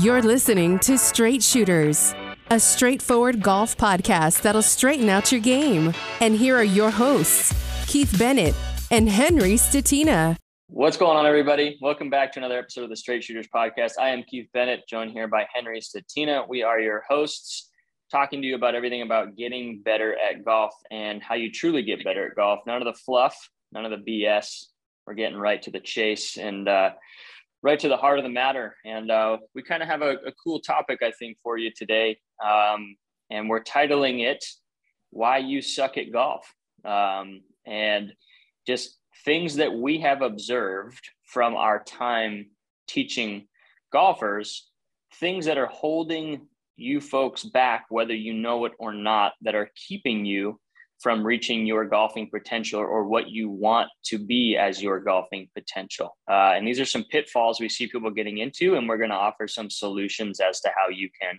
You're listening to Straight Shooters, a straightforward golf podcast that'll straighten out your game. And here are your hosts, Keith Bennett and Henry Statina. What's going on, everybody? Welcome back to another episode of the Straight Shooters podcast. I am Keith Bennett, joined here by Henry Statina. We are your hosts, talking to you about everything about getting better at golf and how you truly get better at golf. None of the fluff, none of the BS. We're getting right to the chase. And uh, right to the heart of the matter. And uh, we kind of have a, a, cool topic, I think, for you today. Um, and we're titling it Why You Suck at Golf. Um, and just things that we have observed from our time teaching golfers, things that are holding you folks back, whether you know it or not, that are keeping you from reaching your golfing potential or what you want to be as your golfing potential. Uh, and these are some pitfalls we see people getting into, and we're going to offer some solutions as to how you can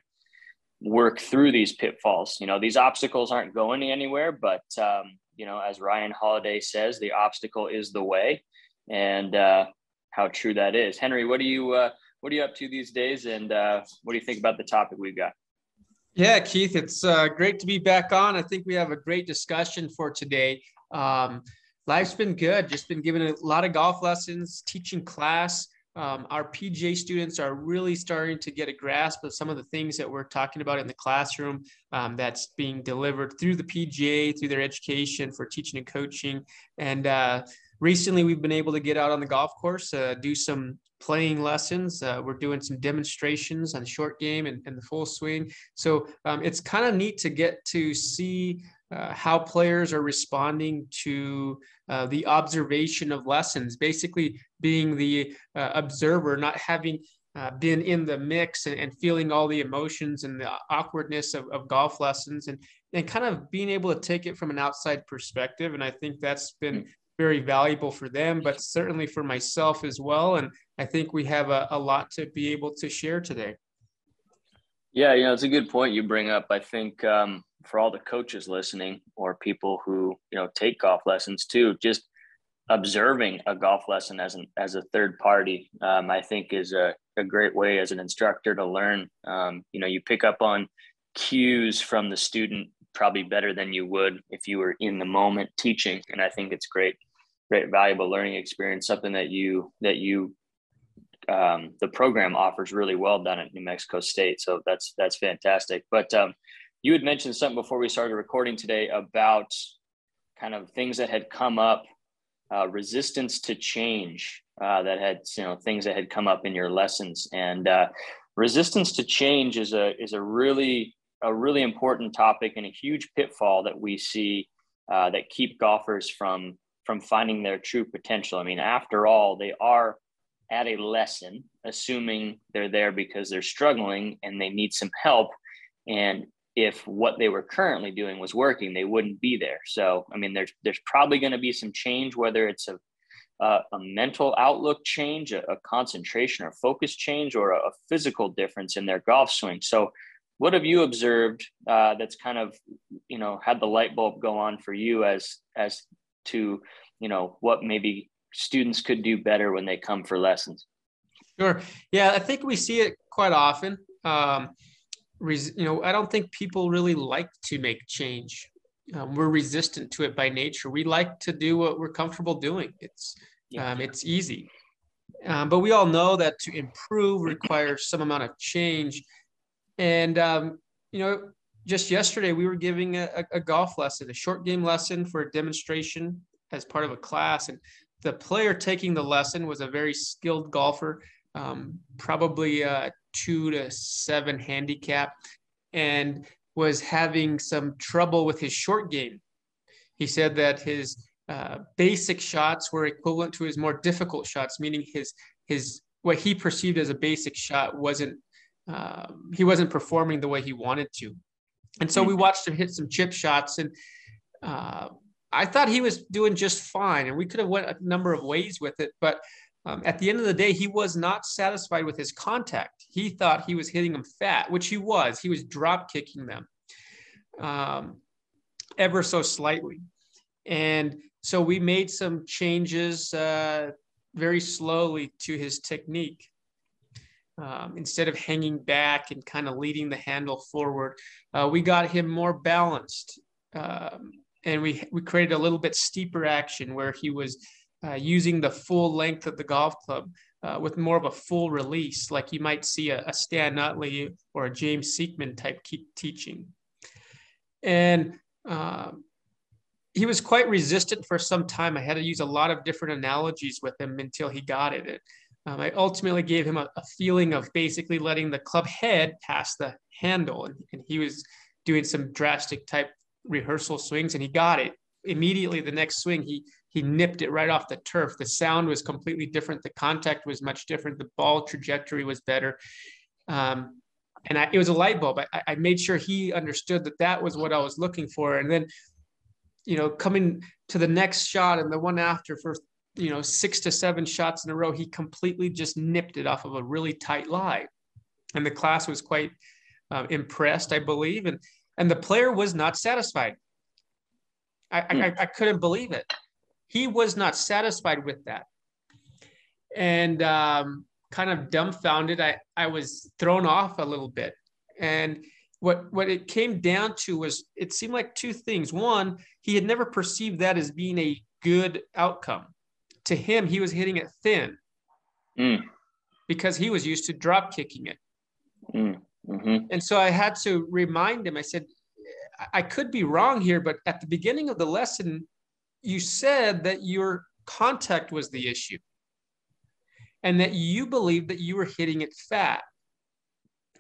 work through these pitfalls. You know, these obstacles aren't going anywhere, but um, you know, as Ryan Holiday says, the obstacle is the way, and uh, how true that is. Henry, what do you uh, what are you up to these days, and uh, what do you think about the topic we've got? Yeah, Keith, it's uh, great to be back on. I think we have a great discussion for today. Um, life's been good, just been giving a lot of golf lessons, teaching class. Um, our PGA students are really starting to get a grasp of some of the things that we're talking about in the classroom um, that's being delivered through the PGA, through their education for teaching and coaching. And uh, recently, we've been able to get out on the golf course, uh, do some playing lessons. Uh, we're doing some demonstrations on short game and, and the full swing. So um, it's kind of neat to get to see uh, how players are responding to uh, the observation of lessons, basically being the uh, observer, not having uh, been in the mix and, and, feeling all the emotions and the awkwardness of, of golf lessons and, and kind of being able to take it from an outside perspective. And I think that's been very valuable for them, but certainly for myself as well. And I think we have a, a lot to be able to share today. Yeah, you know, it's a good point you bring up. I think um, for all the coaches listening or people who, you know, take golf lessons too, just observing a golf lesson as an as a third party, um, I think is a, a great way as an instructor to learn. Um, you know, you pick up on cues from the student probably better than you would if you were in the moment teaching. And I think it's great great valuable learning experience something that you that you um, the program offers really well done at new mexico state. So that's that's fantastic. But um, you had mentioned something before we started recording today about kind of things that had come up uh, resistance to change uh, that had you know things that had come up in your lessons. And uh, resistance to change is a is a really a really important topic and a huge pitfall that we see uh, that keep golfers from from finding their true potential. I mean, after all, they are at a lesson, assuming they're there because they're struggling and they need some help. And if what they were currently doing was working, they wouldn't be there. So, I mean, there's there's probably going to be some change, whether it's a uh, a mental outlook change, a, a, concentration or focus change, or a, a, physical difference in their golf swing. So, what have you observed uh, that's kind of you know had the light bulb go on for you as as to you know what maybe students could do better when they come for lessons. Sure. Yeah i think we see it quite often. Um, res- you know i don't think people really like to make change. Um, we're resistant to it by nature. We like to do what we're comfortable doing. It's yeah. um, it's easy. Um, but we all know that to improve requires some amount of change. And um, you know just yesterday we were giving a, a, golf lesson, a short game lesson for a demonstration as part of a class. And the player taking the lesson was a very skilled golfer, um, probably a two to seven handicap, and was having some trouble with his short game. He said that his uh, basic shots were equivalent to his more difficult shots, meaning his his what he perceived as a basic shot wasn't um, he wasn't performing the way he wanted to. And so we mm-hmm. watched him hit some chip shots, and uh, I thought he was doing just fine. And we could have went a number of ways with it, but um, at the end of the day, he was not satisfied with his contact. He thought he was hitting them fat, which he was. He was drop kicking them um, ever so slightly, and so we made some changes uh, very slowly to his technique. Um, instead of hanging back and kind of leading the handle forward, uh, we got him more balanced. Um, and we, we created a little bit steeper action where he was uh, using the full length of the golf club uh, with more of a full release, like you might see a, a Stan Utley or a James Sieckmann type teaching. And um, he was quite resistant for some time. I had to use a lot of different analogies with him until he got it. Um, I ultimately gave him a, a, feeling of basically letting the club head pass the handle, and, and he was doing some drastic type rehearsal swings, and he got it immediately. The next swing, he he nipped it right off the turf. The sound was completely different. The contact was much different. The ball trajectory was better. Um, and I, it was a light bulb. I, I, made sure he understood that that was what I was looking for. And then, you know, coming to the next shot and the one after for, you know, six to seven shots in a row, he completely just nipped it off of a really tight lie. And the class was quite uh, impressed, I believe. And, and the player was not satisfied. I, I, hmm. I couldn't believe it he was not satisfied with that and um, kind of dumbfounded I, I was thrown off a little bit and what what it came down to was it seemed like two things one he had never perceived that as being a good outcome to him he was hitting it thin mm. because he was used to drop kicking it mm. mm-hmm. and so i had to remind him i said i could be wrong here but at the beginning of the lesson you said that your contact was the issue and that you believed that you were hitting it fat.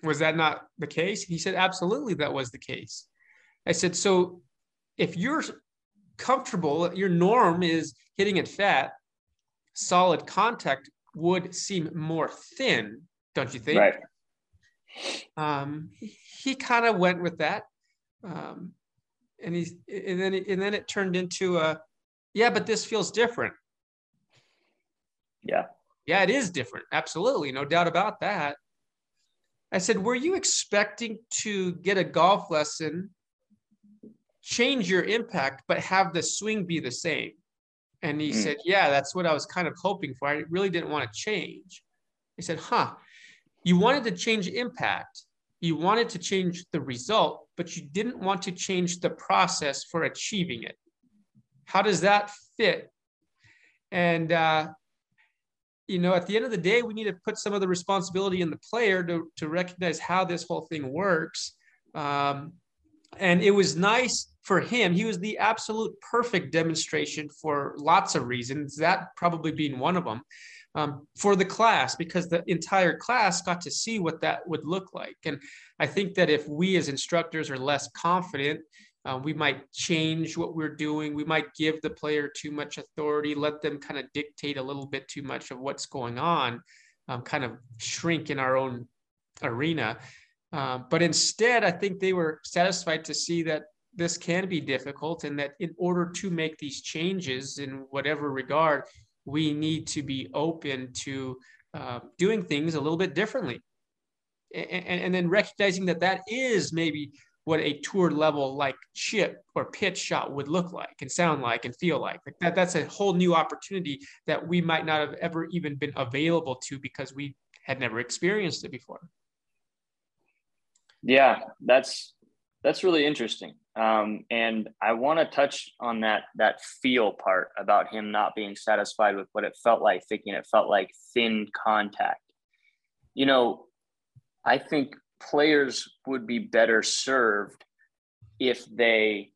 Was that not the case? He said, absolutely, that was the case. I said, so if you're comfortable, your norm is hitting it fat, solid contact would seem more thin, don't you think? Right. Um, he kind of went with that. Um, and he's and then and then it turned into a yeah, but this feels different. Yeah. Yeah, it is different. Absolutely. No doubt about that. I said, Were you expecting to get a golf lesson, change your impact, but have the swing be the same? And he mm. said, Yeah, that's what I was kind of hoping for. I really didn't want to change. He said, Huh, you wanted to change impact, you wanted to change the result, but you didn't want to change the process for achieving it. How does that fit? And, uh, you know, at the end of the day, we need to put some of the responsibility in the player to, to recognize how this whole thing works. Um, and it was nice for him. He was the absolute perfect demonstration for lots of reasons, that probably being one of them, um, for the class, because the entire class got to see what that would look like. And I think that if we as instructors are less confident uh, we might change what we're doing. We might give the player too much authority, let them kind of dictate a little bit too much of what's going on, um, kind of shrink in our own arena. Uh, but instead, I think they were satisfied to see that this can be difficult and that in order to make these changes in whatever regard, we need to be open to uh, doing things a little bit differently. And, and, then recognizing that that is maybe what a tour level like chip or pitch shot would look like and sound like and feel like. like that, that's a whole new opportunity that we might not have ever even been available to because we had never experienced it before. Yeah, that's that's really interesting. Um, and I want to touch on that that feel part about him not being satisfied with what it felt like, thinking it felt like thin contact. You know, I think players would be better served if they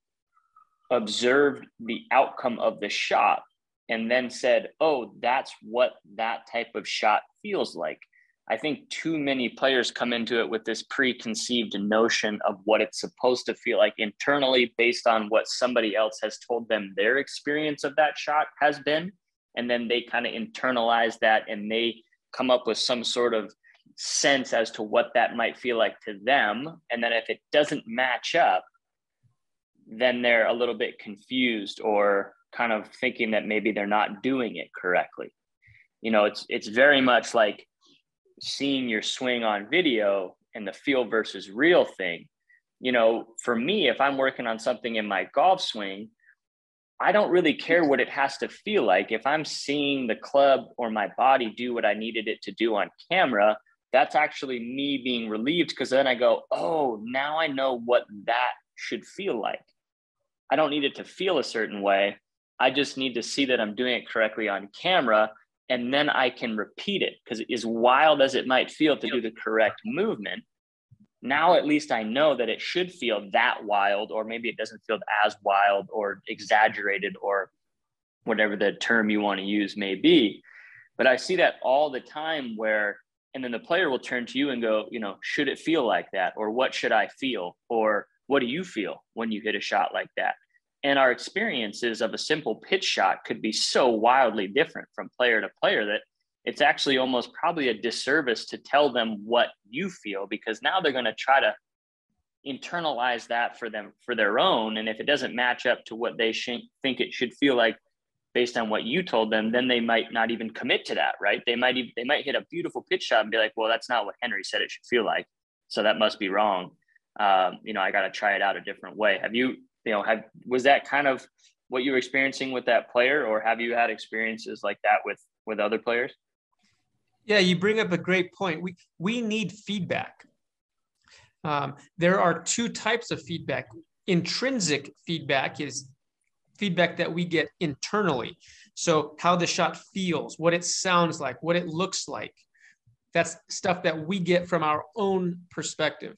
observed the outcome of the shot and then said, oh, that's what that type of shot feels like. I think too many players come into it with this preconceived notion of what it's supposed to feel like internally based on what somebody else has told them their experience of that shot has been. And then they kind of internalize that and they come up with some sort of sense as to what that might feel like to them. And then if it doesn't match up, then they're a little bit confused or kind of thinking that maybe they're not doing it correctly. You know, it's it's very much like seeing your swing on video and the feel versus real thing. You know, for me, if I'm working on something in my golf swing, I don't really care what it has to feel like. If I'm seeing the club or my body do what I needed it to do on camera, that's actually me being relieved because then I go, oh, now I know what that should feel like. I don't need it to feel a certain way. I just need to see that I'm doing it correctly on camera. And then I can repeat it because as wild as it might feel to do the correct movement, now at least I know that it should feel that wild, or maybe it doesn't feel as wild or exaggerated or whatever the term you want to use may be. But I see that all the time where, and then the player will turn to you and go, you know, should it feel like that? Or what should I feel? Or what do you feel when you hit a shot like that? And our experiences of a simple pitch shot could be so wildly different from player to player that it's actually almost probably a disservice to tell them what you feel because now they're going to try to internalize that for them for their own. And if it doesn't match up to what they sh- think it should feel like based on what you told them then they might not even commit to that right? They might even, they might hit a beautiful pitch shot and be like well that's not what henry said it should feel like so that must be wrong. Um, you know i got to try it out a different way. Have you you know have was that kind of what you were experiencing with that player or have you had experiences like that with with other players yeah, you bring up a great point. We we need feedback. Um, there are two types of feedback. Intrinsic feedback is feedback that we get internally. So how the shot feels, what it sounds like, what it looks like. That's stuff that we get from our own perspective.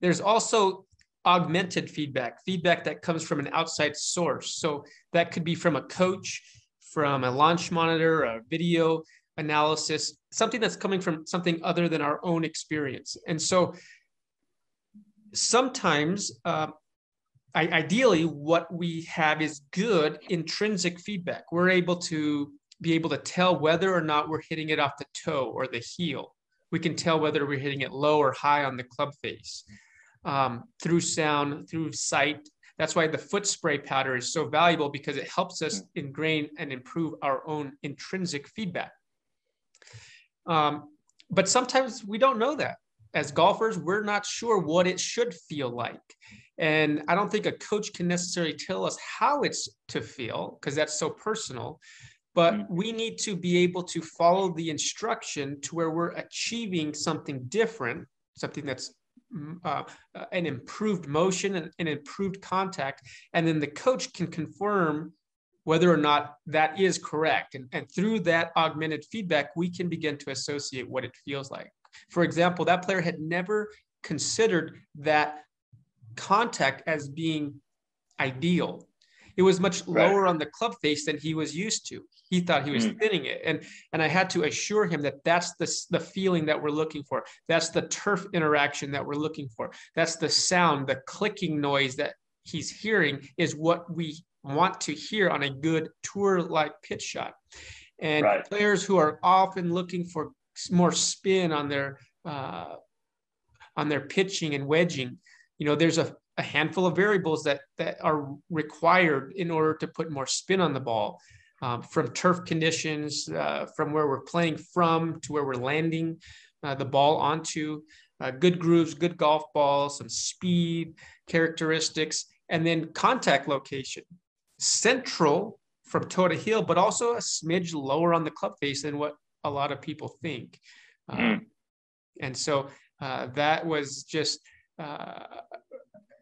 There's also augmented feedback, feedback that comes from an outside source. So that could be from a coach, from a launch monitor, a video, analysis, something that's coming from something other than our own experience. And so sometimes, uh, I, ideally, what we have is good intrinsic feedback. We're able to be able to tell whether or not we're hitting it off the toe or the heel. We can tell whether we're hitting it low or high on the club face um, through sound, through sight. That's why the foot spray powder is so valuable because it helps us ingrain and improve our own intrinsic feedback. Um, but sometimes we don't know that. As golfers, we're not sure what it should feel like. And I don't think a coach can necessarily tell us how it's to feel because that's so personal. But mm-hmm. we need to be able to follow the instruction to where we're achieving something different, something that's mm, uh, an improved motion and an improved contact. And then the coach can confirm whether or not that is correct. And, and through that augmented feedback, we can begin to associate what it feels like. For example, that player had never considered that contact as being ideal. It was much right. lower on the club face than he was used to. He thought he was mm. thinning it, and and I had to assure him that that's the the feeling that we're looking for. That's the turf interaction that we're looking for. That's the sound, the clicking noise that he's hearing is what we want to hear on a good tour like pitch shot. And right. players who are often looking for more spin on their uh, on their pitching and wedging, you know, there's a, a handful of variables that that are required in order to put more spin on the ball. Um, from turf conditions, uh, from where we're playing from to where we're landing uh, the ball onto, uh, good grooves, good golf balls, some speed characteristics, and then contact location central from toe to heel, but also a smidge lower on the club face than what a lot of people think. Um, and so uh, that was just uh,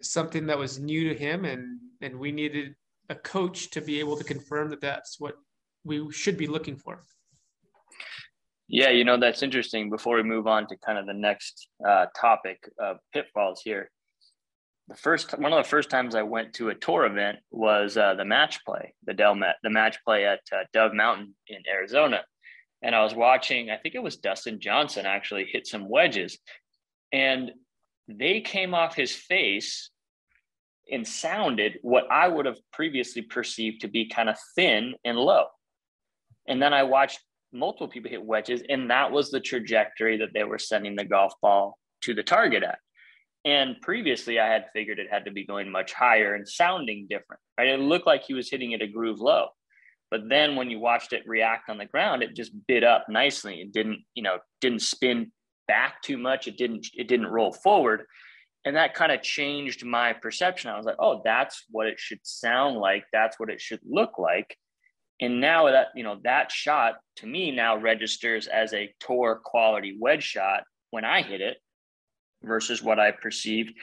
something that was new to him, and and we needed a coach to be able to confirm that that's what we should be looking for. Yeah, you know that's interesting. Before we move on to kind of the next uh, topic of pitfalls here, the first one of the first times I went to a tour event was uh, the match play, the Dell Met, the match play at uh, Dove Mountain in Arizona, and I was watching. I think it was Dustin Johnson actually hit some wedges, and they came off his face and sounded what I would have previously perceived to be kind of thin and low. And then I watched multiple people hit wedges, and that was the trajectory that they were sending the golf ball to the target at. And previously, I had figured it had to be going much higher and sounding different. Right? It looked like he was hitting it a groove low, but then when you watched it react on the ground, it just bit up nicely. It didn't, you know, didn't spin back too much. It didn't, it didn't roll forward, and that kind of changed my perception. I was like, oh, that's what it should sound like. That's what it should look like. And now that, you know, that shot to me now registers as a tour quality wedge shot when I hit it versus what I perceived.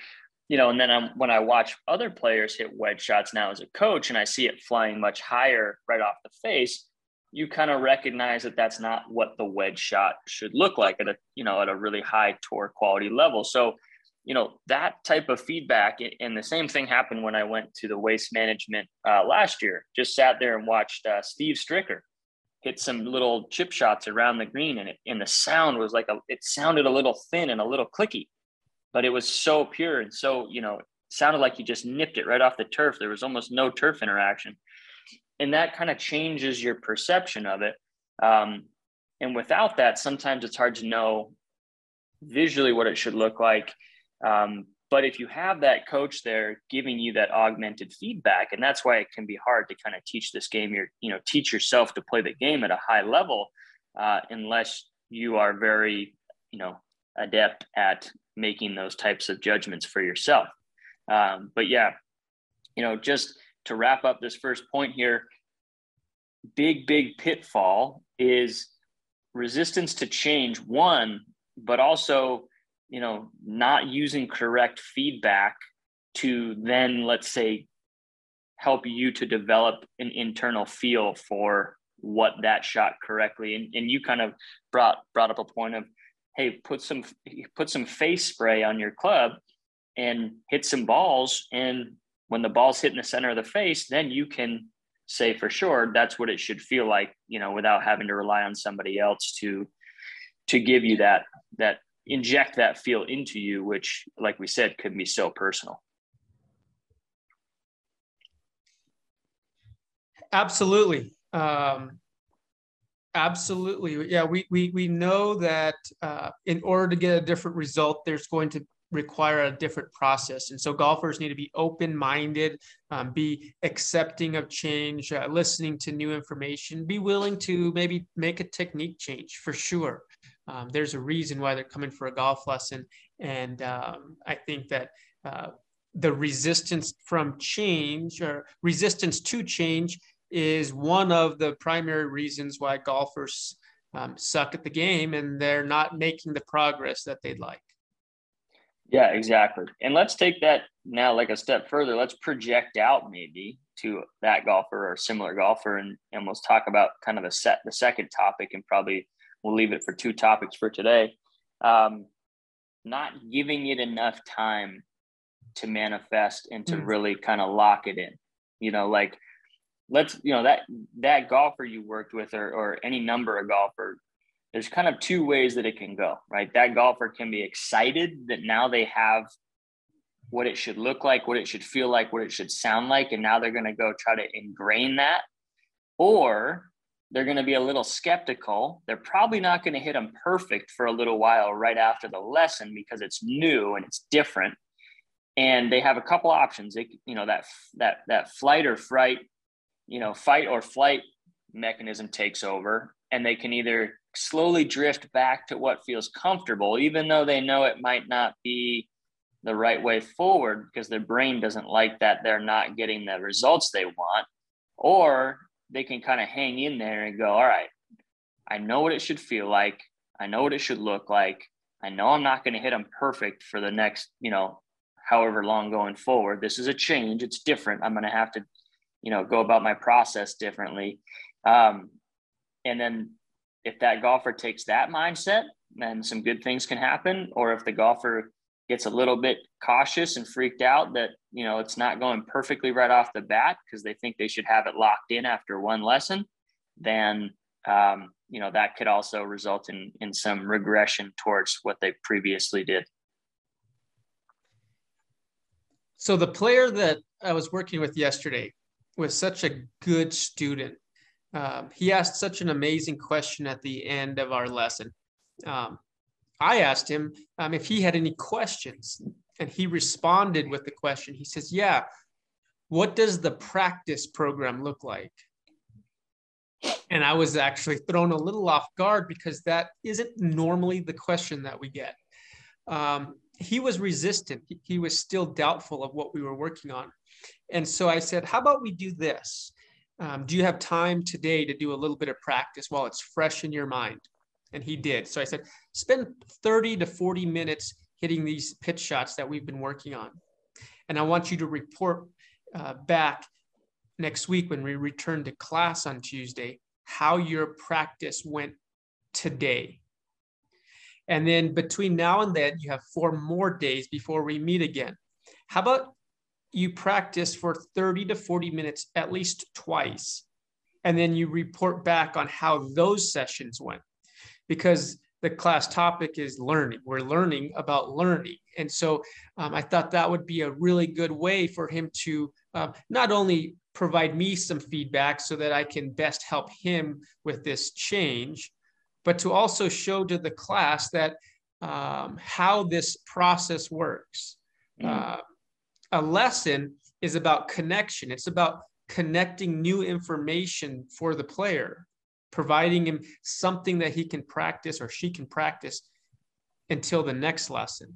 You know, and then I'm, when I watch other players hit wedge shots now as a coach and I see it flying much higher right off the face, you kind of recognize that that's not what the wedge shot should look like at a, you know, at a really high tour quality level. So, you know, that type of feedback and the same thing happened when I went to the waste management uh, last year, just sat there and watched uh, Steve Stricker hit some little chip shots around the green and it, and the sound was like a, it sounded a little thin and a little clicky but it was so pure and so you know sounded like he just nipped it right off the turf. There was almost no turf interaction. And that kind of changes your perception of it um, and without that sometimes it's hard to know visually what it should look like um, but if you have that coach there giving you that augmented feedback, and that's why it can be hard to kind of teach this game, you're, you know, teach yourself to play the game at a high level, uh, unless you are very, you know, adept at making those types of judgments for yourself. Um, but yeah, you know, just to wrap up this first point here, big, big pitfall is resistance to change, one, but also you know not using correct feedback to then let's say help you to develop an internal feel for what that shot correctly. And, and you kind of brought brought up a point of hey put some put some face spray on your club and hit some balls. And when the ball's hit in the center of the face then you can say for sure that's what it should feel like you know without having to rely on somebody else to to give you that that inject that feel into you, which, like we said, could be so personal. Absolutely. Um, absolutely. Yeah, we, we, we know that uh, in order to get a different result, there's going to require a different process. And so golfers need to be open minded, um, be accepting of change, uh, listening to new information, be willing to maybe make a technique change for sure um, there's a reason why they're coming for a golf lesson. And um, I think that uh, the resistance from change or resistance to change is one of the primary reasons why golfers um, suck at the game and they're not making the progress that they'd like. Yeah, exactly. And let's take that now like a step further. Let's project out maybe to that golfer or similar golfer and, and we'll talk about kind of the set the second topic and probably we'll leave it for two topics for today. Um, not giving it enough time to manifest and to mm. really kind of lock it in. You know, like let's you know that that golfer you worked with or or any number of golfer there's kind of two ways that it can go right that golfer can be excited that now they have what it should look like what it should feel like what it should sound like and now they're going to go try to ingrain that or they're going to be a little skeptical. They're probably not going to hit them perfect for a little while right after the lesson because it's new and it's different. And they have a couple options. They, you know, that that that flight or fright, you know, fight or flight mechanism takes over, and they can either slowly drift back to what feels comfortable, even though they know it might not be the right way forward because their brain doesn't like that they're not getting the results they want, or they can kind of hang in there and go, all right, I know what it should feel like. I know what it should look like. I know I'm not going to hit them perfect for the next, you know, however long going forward. This is a change. It's different. I'm going to have to, you know, go about my process differently. Um, and then if that golfer takes that mindset, then some good things can happen. Or if the golfer gets a little bit cautious and freaked out that you know it's not going perfectly right off the bat because they think they should have it locked in after one lesson then um, you know that could also result in in some regression towards what they previously did. So the player that i was working with yesterday was such a good student. Um, he asked such an amazing question at the end of our lesson. Um, I asked him um, if he had any questions, and he responded with the question. He says, Yeah, what does the practice program look like? And I was actually thrown a little off guard because that isn't normally the question that we get. Um, he was resistant, he, was still doubtful of what we were working on. And so I said, How about we do this? um, do you have time today to do a little bit of practice while it's fresh in your mind? And he did. So I said, spend 30 to 40 minutes hitting these pitch shots that we've been working on. And I want you to report uh, back next week when we return to class on Tuesday how your practice went today. And then between now and then, you have four more days before we meet again. How about you practice for 30 to 40 minutes at least twice, and then you report back on how those sessions went? Because the class topic is learning. We're learning about learning. And so um, I thought that would be a really good way for him to uh, not only provide me some feedback so that I can best help him with this change, but to also show to the class that um, how this process works. Mm. Uh, a lesson is about connection. It's about connecting new information for the player, providing him something that he can practice or she can practice until the next lesson.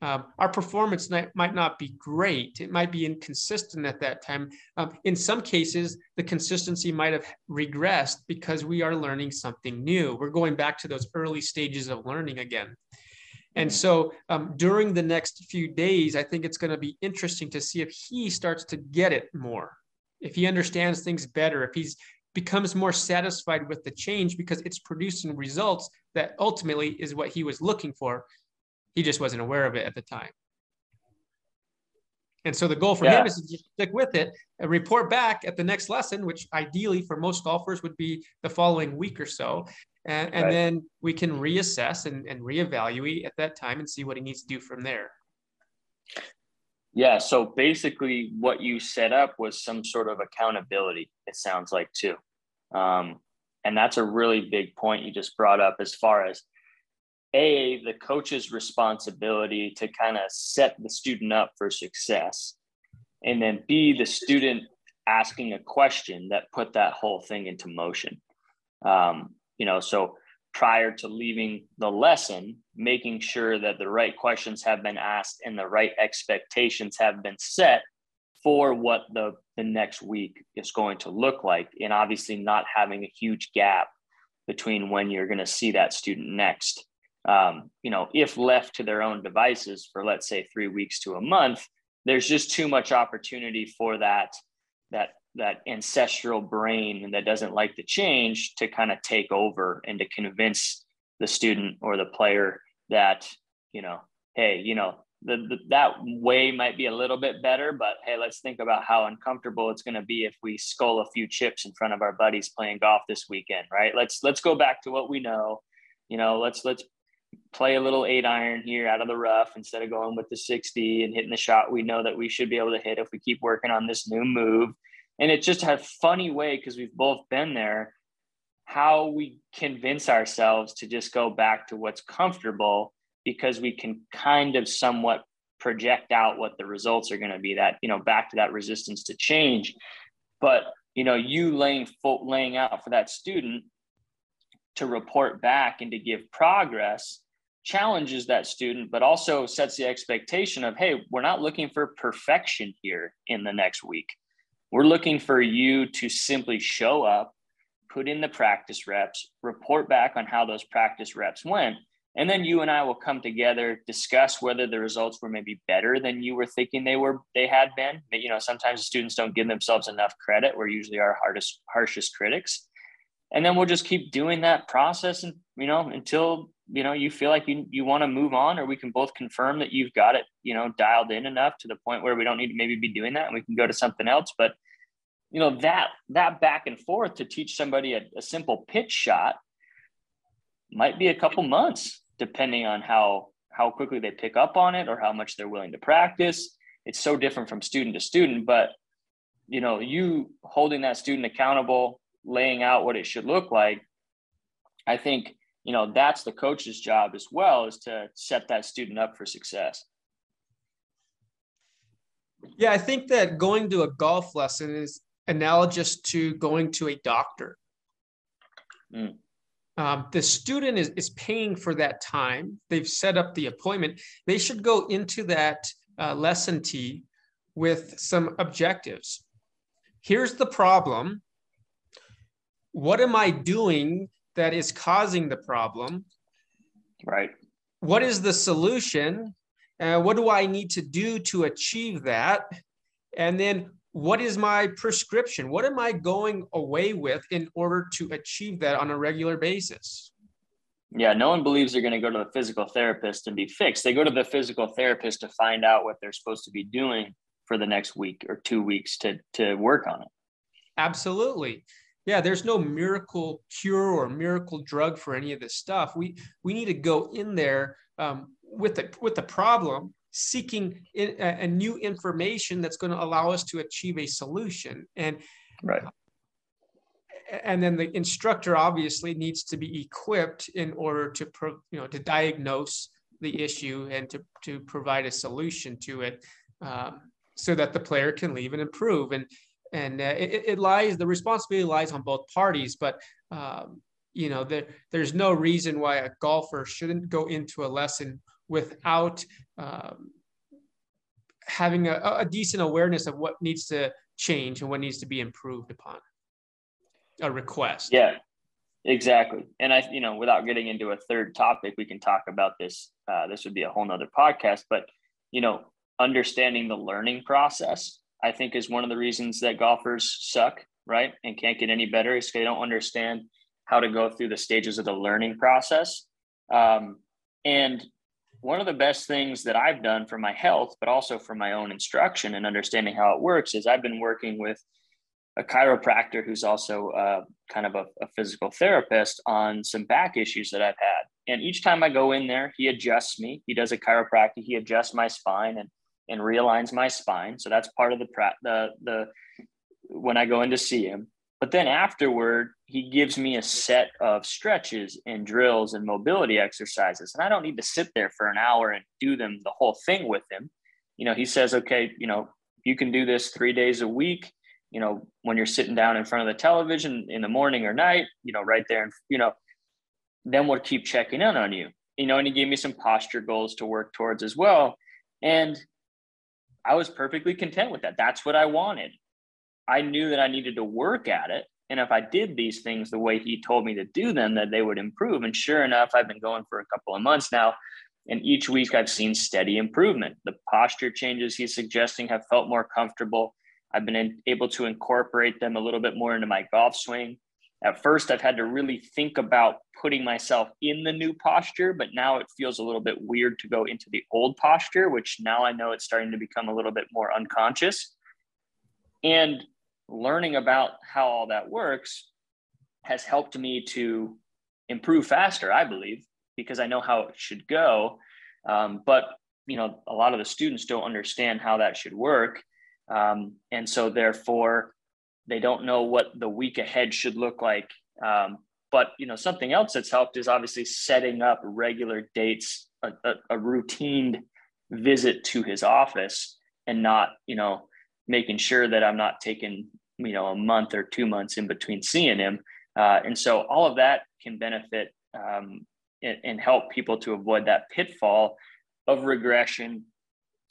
Um, our performance might not be great. It might be inconsistent at that time. Um, in some cases, the consistency might have regressed because we are learning something new. We're going back to those early stages of learning again. And so um, during the next few days, I think it's going to be interesting to see if he starts to get it more, if he understands things better, if he's becomes more satisfied with the change because it's producing results that ultimately is what he was looking for. He just wasn't aware of it at the time. And so the goal for yeah. him is to just stick with it and report back at the next lesson, which ideally for most golfers would be the following week or so and, and right. then we can reassess and, and reevaluate at that time and see what he needs to do from there yeah so basically what you set up was some sort of accountability it sounds like too. Um, and that's a really big point you just brought up as far as a the coach's responsibility to kind of set the student up for success and then b the student asking a question that put that whole thing into motion. Um, you know so prior to leaving the lesson making sure that the right questions have been asked and the right expectations have been set for what the the next week is going to look like. And obviously not having a huge gap between when you're going to see that student next. Um, you know if left to their own devices for let's say three weeks to a month there's just too much opportunity for that that that ancestral brain that doesn't like the change to kind of take over and to convince the student or the player that you know hey you know the, the, that way might be a little bit better but hey let's think about how uncomfortable it's going to be if we skull a few chips in front of our buddies playing golf this weekend right? Let's let's go back to what we know. You know let's let's play a little eight iron here out of the rough instead of going with the 60 and hitting the shot we know that we should be able to hit if we keep working on this new move. And it's just a funny way because we've both been there how we convince ourselves to just go back to what's comfortable because we can kind of somewhat project out what the results are going to be that you know back to that resistance to change. But you know you laying laying out for that student to report back and to give progress challenges that student but also sets the expectation of hey we're not looking for perfection here in the next week. We're looking for you to simply show up, put in the practice reps, report back on how those practice reps went. And then you and I will come together, discuss whether the results were maybe better than you were thinking they were they had been. But, you know, sometimes students don't give themselves enough credit. We're usually our hardest, harshest critics. And then we'll just keep doing that process and you know until you know you feel like you you want to move on or we can both confirm that you've got it you know dialed in enough to the point where we don't need to maybe be doing that and we can go to something else but you know that that back and forth to teach somebody a, a simple pitch shot might be a couple months depending on how how quickly they pick up on it or how much they're willing to practice. It's so different from student to student but you know you holding that student accountable laying out what it should look like i think you know that's the coach's job as well is to set that student up for success. Yeah i think that going to a golf lesson is analogous to going to a doctor mm. um, the student is, is paying for that time they've set up the appointment they should go into that uh, lesson T with some objectives here's the problem. What am I doing that is causing the problem? Right. What is the solution? Uh, what do I need to do to achieve that? And then what is my prescription? What am I going away with in order to achieve that on a regular basis? Yeah, no one believes they're going to go to the physical therapist and be fixed. They go to the physical therapist to find out what they're supposed to be doing for the next week or two weeks to to work on it. Absolutely. Yeah, there's no miracle cure or miracle drug for any of this stuff. We we need to go in there um, with the with the problem, seeking in, a, a new information that's going to allow us to achieve a solution. And right and then the instructor obviously needs to be equipped in order to pro, you know to diagnose the issue and to, to provide a solution to it um, so that the player can leave and improve and and uh, it, it, lies the responsibility lies on both parties but um, you know there, there's no reason why a golfer shouldn't go into a lesson without um, having a, a decent awareness of what needs to change and what needs to be improved upon a request. Yeah, exactly. And I, you know, without getting into a third topic, we can talk about this. Uh, this would be a whole nother podcast, but you know, understanding the learning process, I think is one of the reasons that golfers suck, right? And can't get any better is they don't understand how to go through the stages of the learning process. Um, and one of the best things that I've done for my health, but also for my own instruction and understanding how it works, is I've been working with a chiropractor who's also uh, kind of a, a, physical therapist on some back issues that I've had. And each time I go in there, he adjusts me. He does a chiropractic. He adjusts my spine and and realigns my spine. So that's part of the the the when I go in to see him. But then afterward, he gives me a set of stretches and drills and mobility exercises, and I don't need to sit there for an hour and do them the whole thing with him. You know, he says, okay, you know, you can do this three days a week you know, when you're sitting down in front of the television in the morning or night, you know, right there, and you know, then we'll keep checking in on you. You know, and he gave me some posture goals to work towards as well. And I was perfectly content with that. That's what I wanted. I knew that I needed to work at it. And if I did these things the way he told me to do them, that they would improve. And sure enough, I've been going for a couple of months now. And each week I've seen steady improvement. The posture changes he's suggesting have felt more comfortable. I've been able to incorporate them a little bit more into my golf swing. At first, I've had to really think about putting myself in the new posture, but now it feels a little bit weird to go into the old posture, which now I know it's starting to become a little bit more unconscious. And learning about how all that works has helped me to improve faster, I believe, because I know how it should go. Um, but you know, a lot of the students don't understand how that should work. Um, and so therefore they don't know what the week ahead should look like. Um, but you know, something else that's helped is obviously setting up regular dates, a, a, a routine visit to his office and not, you know, making sure that I'm not taking, you know, a month or two months in between seeing him. Uh, and so all of that can benefit um, and, and help people to avoid that pitfall of regression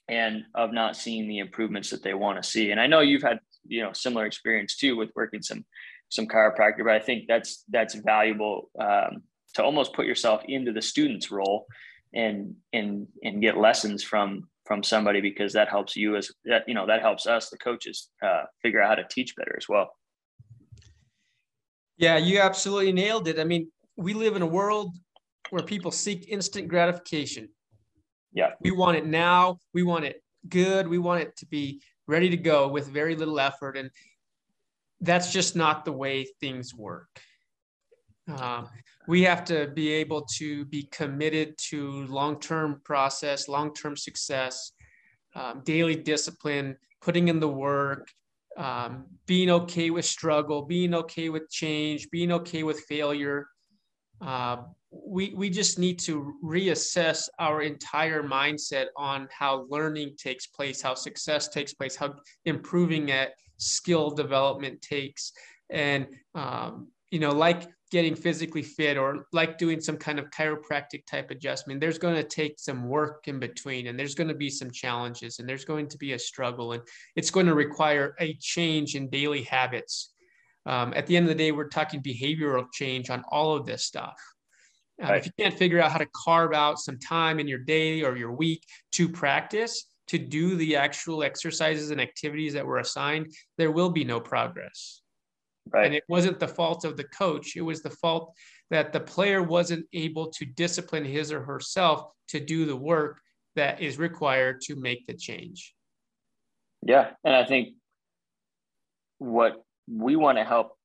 and of not seeing the improvements that they want to see. And I know you've had, you know, similar experience too with working some some chiropractor, but I think that's that's valuable um, to almost put yourself into the student's role and and and get lessons from from somebody because that helps you as that you know that helps us the coaches uh, figure out how to teach better as well. Yeah, you absolutely nailed it. I mean, we live in a world where people seek instant gratification. Yeah. We want it now. We want it good. We want it to be ready to go with very little effort. And that's just not the way things work. Um, we have to be able to be committed to long-term process, long-term success, um, daily discipline, putting in the work, um, being okay with struggle, being okay with change, being okay with failure. Uh, we we just need to reassess our entire mindset on how learning takes place how success takes place how improving at skill development takes and um, you know, like getting physically fit or like doing some kind of chiropractic type adjustment, there's going to take some work in between and there's going to be some challenges and there's going to be a struggle and it's going to require a change in daily habits. Um, at the end of the day, we're talking behavioral change on all of this stuff. Uh, right. If you can't figure out how to carve out some time in your day or your week to practice, to do the actual exercises and activities that were assigned, there will be no progress. Right. And it wasn't the fault of the coach, it was the fault that the player wasn't able to discipline his or herself to do the work that is required to make the change. Yeah. And I think what we want to help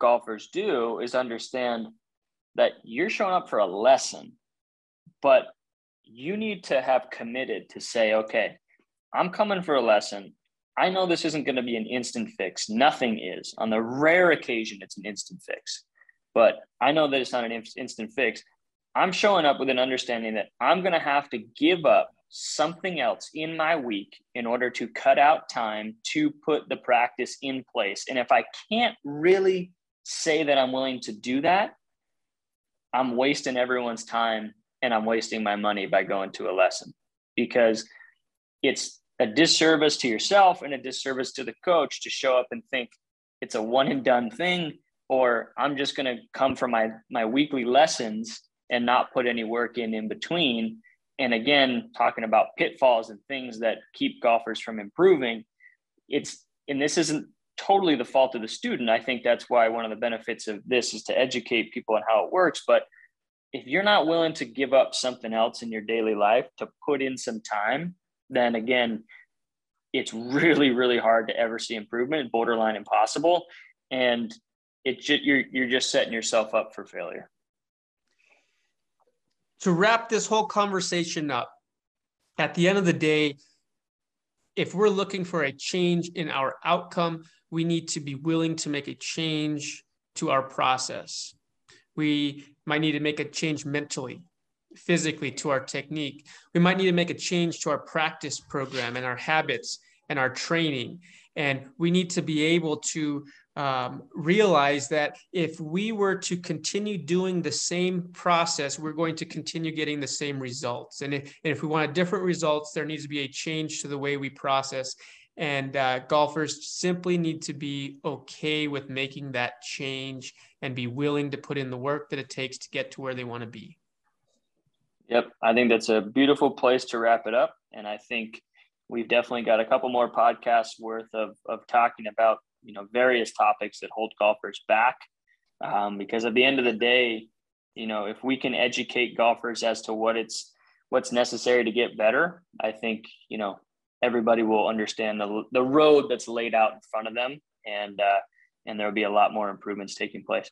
golfers do is understand that you're showing up for a lesson, but you need to have committed to say, okay, I'm coming for a lesson. I know this isn't going to be an instant fix. Nothing is. On the rare occasion, it's an instant fix. But I know that it's not an instant fix. I'm showing up with an understanding that I'm going to have to give up something else in my week in order to cut out time to put the practice in place. And if I can't really say that I'm willing to do that, I'm wasting everyone's time and I'm wasting my money by going to a lesson because it's a disservice to yourself and a disservice to the coach to show up and think it's a one and done thing or i'm just going to come for my my weekly lessons and not put any work in in between. And again talking about pitfalls and things that keep golfers from improving it's and this isn't totally the fault of the student. I think that's why one of the benefits of this is to educate people on how it works. But if you're not willing to give up something else in your daily life to put in some time then again, it's really, really hard to ever see improvement, borderline impossible. And it just, you're, you're just setting yourself up for failure. To wrap this whole conversation up, at the end of the day, if we're looking for a change in our outcome, we need to be willing to make a change to our process. We might need to make a change mentally physically to our technique. We might need to make a change to our practice program and our habits and our training. And we need to be able to um, realize that if we were to continue doing the same process, we're going to continue getting the same results. And if, and if we want different results, there needs to be a change to the way we process. And uh, golfers simply need to be okay with making that change and be willing to put in the work that it takes to get to where they want to be. Yep, I think that's a beautiful place to wrap it up. And I think we've definitely got a couple more podcasts worth of, of talking about, you know, various topics that hold golfers back. Um, because at the end of the day, you know, if we can educate golfers as to what it's, what's necessary to get better, I think, you know, everybody will understand the, the road that's laid out in front of them. And, uh, and there'll be a lot more improvements taking place.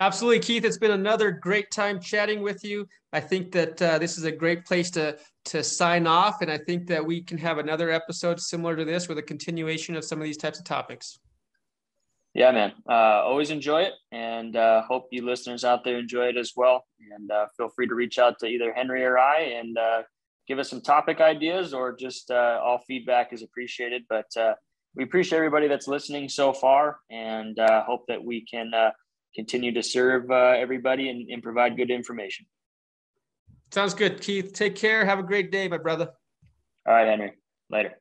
Absolutely, Keith. It's been another great time chatting with you. I think that uh, this is a great place to to sign off, and I think that we can have another episode similar to this with a continuation of some of these types of topics. Yeah, man. Uh, always enjoy it, and uh, hope you listeners out there enjoy it as well. And uh, feel free to reach out to either Henry or I, and uh, give us some topic ideas, or just uh, all feedback is appreciated. But we appreciate everybody that's listening so far, and hope that we can continue to serve uh, everybody and, and provide good information. Sounds good, Keith. Take care. Have a great day, my brother. All right, Henry. Later.